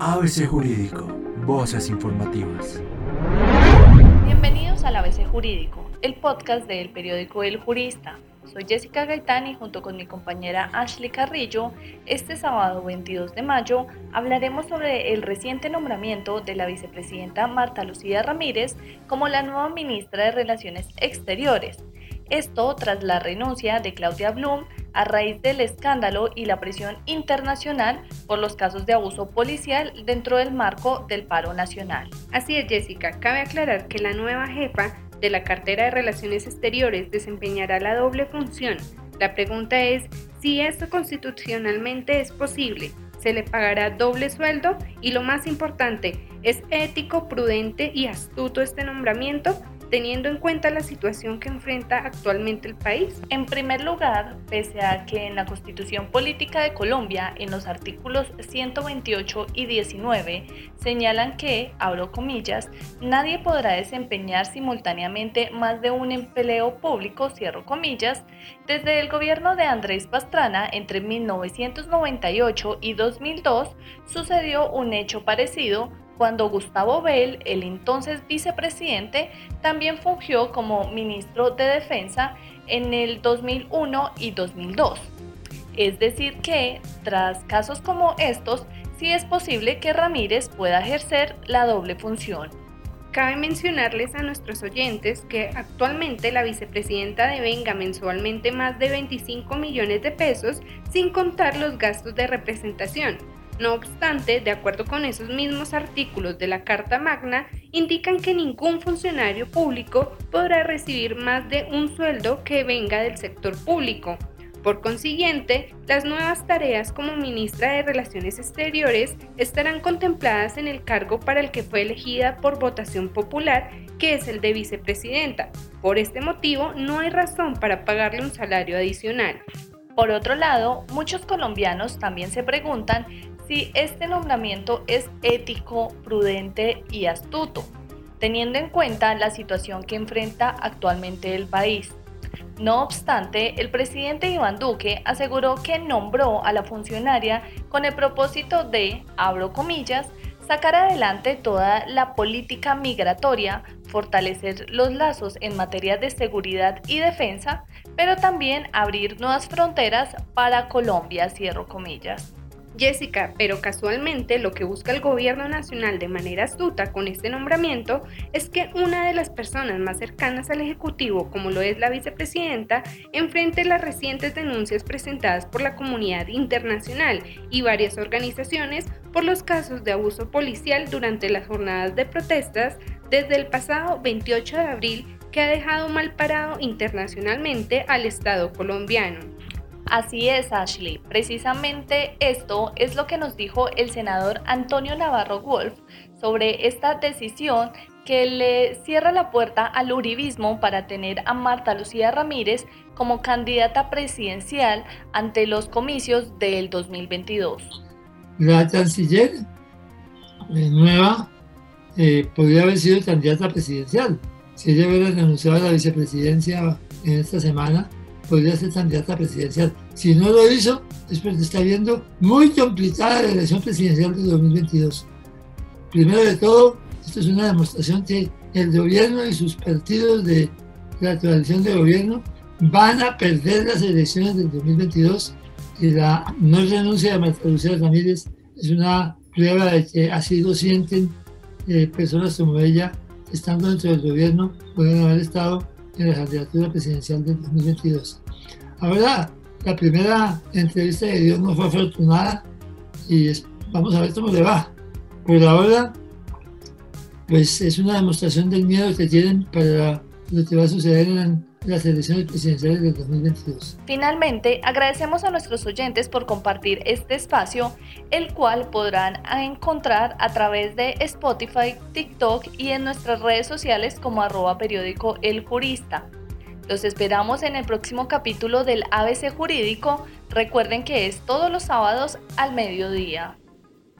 ABC Jurídico, Voces Informativas. Bienvenidos al ABC Jurídico, el podcast del periódico El Jurista. Soy Jessica Gaitán y junto con mi compañera Ashley Carrillo, este sábado 22 de mayo hablaremos sobre el reciente nombramiento de la vicepresidenta Marta Lucía Ramírez como la nueva ministra de Relaciones Exteriores. Esto tras la renuncia de Claudia Blum a raíz del escándalo y la presión internacional por los casos de abuso policial dentro del marco del paro nacional. Así es, Jessica. Cabe aclarar que la nueva jefa de la cartera de Relaciones Exteriores desempeñará la doble función. La pregunta es si esto constitucionalmente es posible. Se le pagará doble sueldo y lo más importante, ¿es ético, prudente y astuto este nombramiento? Teniendo en cuenta la situación que enfrenta actualmente el país? En primer lugar, pese a que en la Constitución Política de Colombia, en los artículos 128 y 19, señalan que, abro comillas, nadie podrá desempeñar simultáneamente más de un empleo público, cierro comillas, desde el gobierno de Andrés Pastrana entre 1998 y 2002 sucedió un hecho parecido cuando Gustavo Bell, el entonces vicepresidente, también fungió como ministro de Defensa en el 2001 y 2002. Es decir que, tras casos como estos, sí es posible que Ramírez pueda ejercer la doble función. Cabe mencionarles a nuestros oyentes que actualmente la vicepresidenta devenga mensualmente más de 25 millones de pesos sin contar los gastos de representación, no obstante, de acuerdo con esos mismos artículos de la Carta Magna, indican que ningún funcionario público podrá recibir más de un sueldo que venga del sector público. Por consiguiente, las nuevas tareas como ministra de Relaciones Exteriores estarán contempladas en el cargo para el que fue elegida por votación popular, que es el de vicepresidenta. Por este motivo, no hay razón para pagarle un salario adicional. Por otro lado, muchos colombianos también se preguntan si este nombramiento es ético, prudente y astuto, teniendo en cuenta la situación que enfrenta actualmente el país. No obstante, el presidente Iván Duque aseguró que nombró a la funcionaria con el propósito de, abro comillas, sacar adelante toda la política migratoria, fortalecer los lazos en materia de seguridad y defensa, pero también abrir nuevas fronteras para Colombia, cierro comillas. Jessica, pero casualmente lo que busca el gobierno nacional de manera astuta con este nombramiento es que una de las personas más cercanas al Ejecutivo, como lo es la vicepresidenta, enfrente las recientes denuncias presentadas por la comunidad internacional y varias organizaciones por los casos de abuso policial durante las jornadas de protestas desde el pasado 28 de abril que ha dejado mal parado internacionalmente al Estado colombiano. Así es, Ashley. Precisamente esto es lo que nos dijo el senador Antonio Navarro Wolf sobre esta decisión que le cierra la puerta al uribismo para tener a Marta Lucía Ramírez como candidata presidencial ante los comicios del 2022. La canciller eh, nueva eh, podría haber sido candidata presidencial. Si ella hubiera renunciado a la vicepresidencia en esta semana, podría ser candidata presidencial. Si no lo hizo, es porque está viendo muy complicada la elección presidencial de 2022. Primero de todo, esto es una demostración que el gobierno y sus partidos de la coalición de gobierno van a perder las elecciones del 2022 y la no renuncia de Marta Lucía Ramírez es una prueba de que así lo sienten eh, personas como ella, estando dentro del gobierno, pueden haber estado en la candidatura presidencial del 2022. Ahora, la primera entrevista de Dios no fue afortunada y vamos a ver cómo le va. Por ahora, pues es una demostración del miedo que tienen para lo que va a suceder en las elecciones presidenciales del 2022. Finalmente, agradecemos a nuestros oyentes por compartir este espacio, el cual podrán encontrar a través de Spotify, TikTok y en nuestras redes sociales como arroba periódico El Jurista. Los esperamos en el próximo capítulo del ABC Jurídico. Recuerden que es todos los sábados al mediodía.